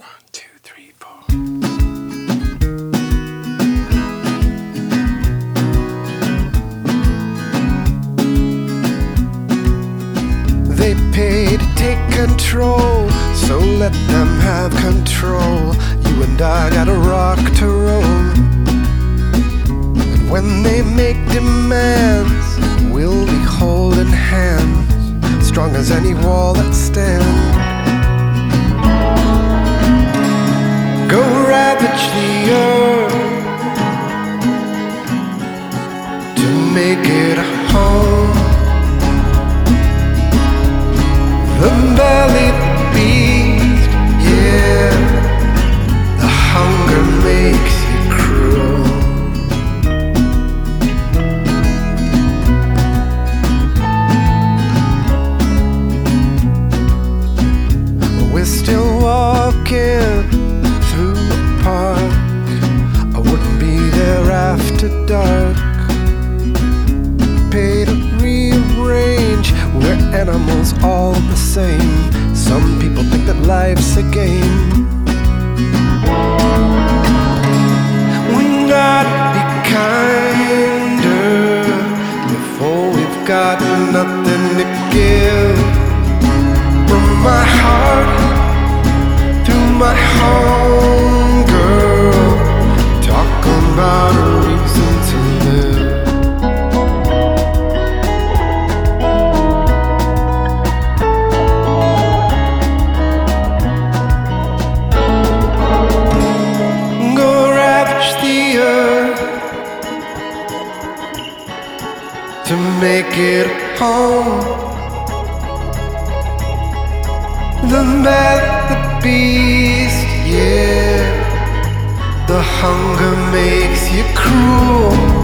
One, two, three, four. They pay to take control, so let them have control. You and I got a rock to roll. And when they make demands, we'll be holding hands, strong as any wall that stands. Ravage the earth to make it a home. The belly animals all the same. Some people think that life's a game. to make it home. The man, the beast, yeah. The hunger makes you cruel.